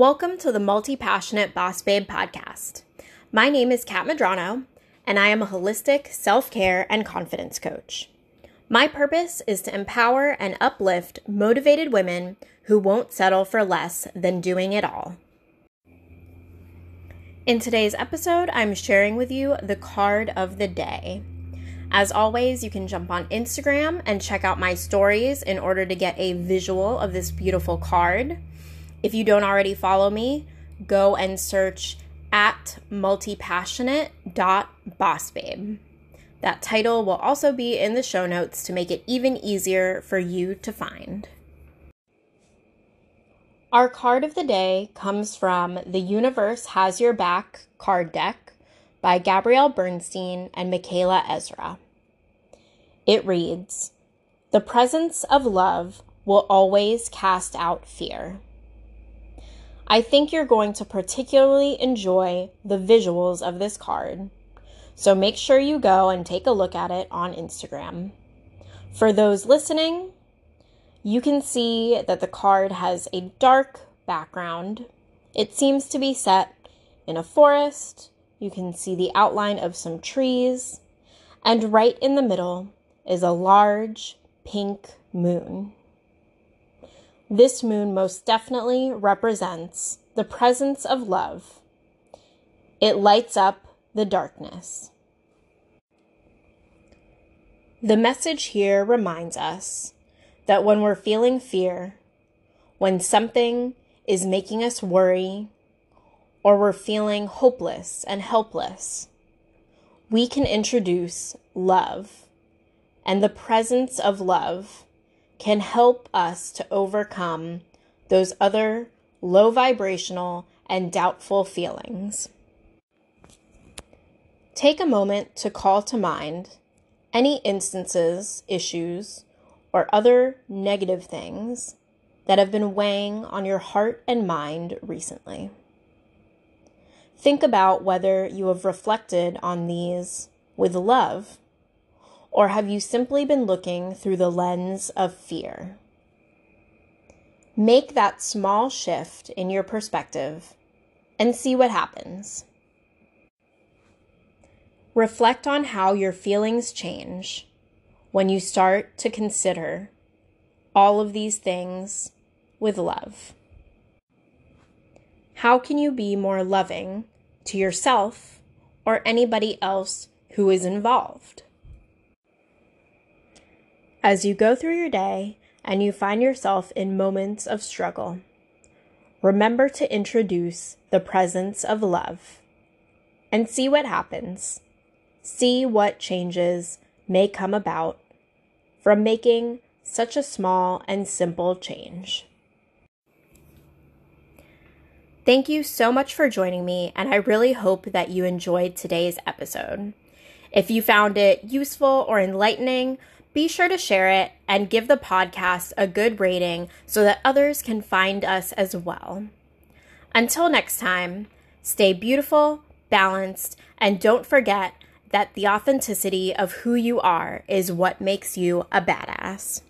Welcome to the Multi Passionate Boss Babe podcast. My name is Kat Madrano, and I am a holistic self care and confidence coach. My purpose is to empower and uplift motivated women who won't settle for less than doing it all. In today's episode, I'm sharing with you the card of the day. As always, you can jump on Instagram and check out my stories in order to get a visual of this beautiful card. If you don't already follow me, go and search at multipassionate.bossbabe. That title will also be in the show notes to make it even easier for you to find. Our card of the day comes from The Universe Has Your Back card deck by Gabrielle Bernstein and Micaela Ezra. It reads The presence of love will always cast out fear. I think you're going to particularly enjoy the visuals of this card, so make sure you go and take a look at it on Instagram. For those listening, you can see that the card has a dark background. It seems to be set in a forest. You can see the outline of some trees. And right in the middle is a large pink moon. This moon most definitely represents the presence of love. It lights up the darkness. The message here reminds us that when we're feeling fear, when something is making us worry, or we're feeling hopeless and helpless, we can introduce love and the presence of love can help us to overcome those other low vibrational and doubtful feelings. Take a moment to call to mind any instances, issues, or other negative things that have been weighing on your heart and mind recently. Think about whether you have reflected on these with love or have you simply been looking through the lens of fear? Make that small shift in your perspective and see what happens. Reflect on how your feelings change when you start to consider all of these things with love. How can you be more loving to yourself or anybody else who is involved? As you go through your day and you find yourself in moments of struggle, remember to introduce the presence of love and see what happens. See what changes may come about from making such a small and simple change. Thank you so much for joining me, and I really hope that you enjoyed today's episode. If you found it useful or enlightening, be sure to share it and give the podcast a good rating so that others can find us as well. Until next time, stay beautiful, balanced, and don't forget that the authenticity of who you are is what makes you a badass.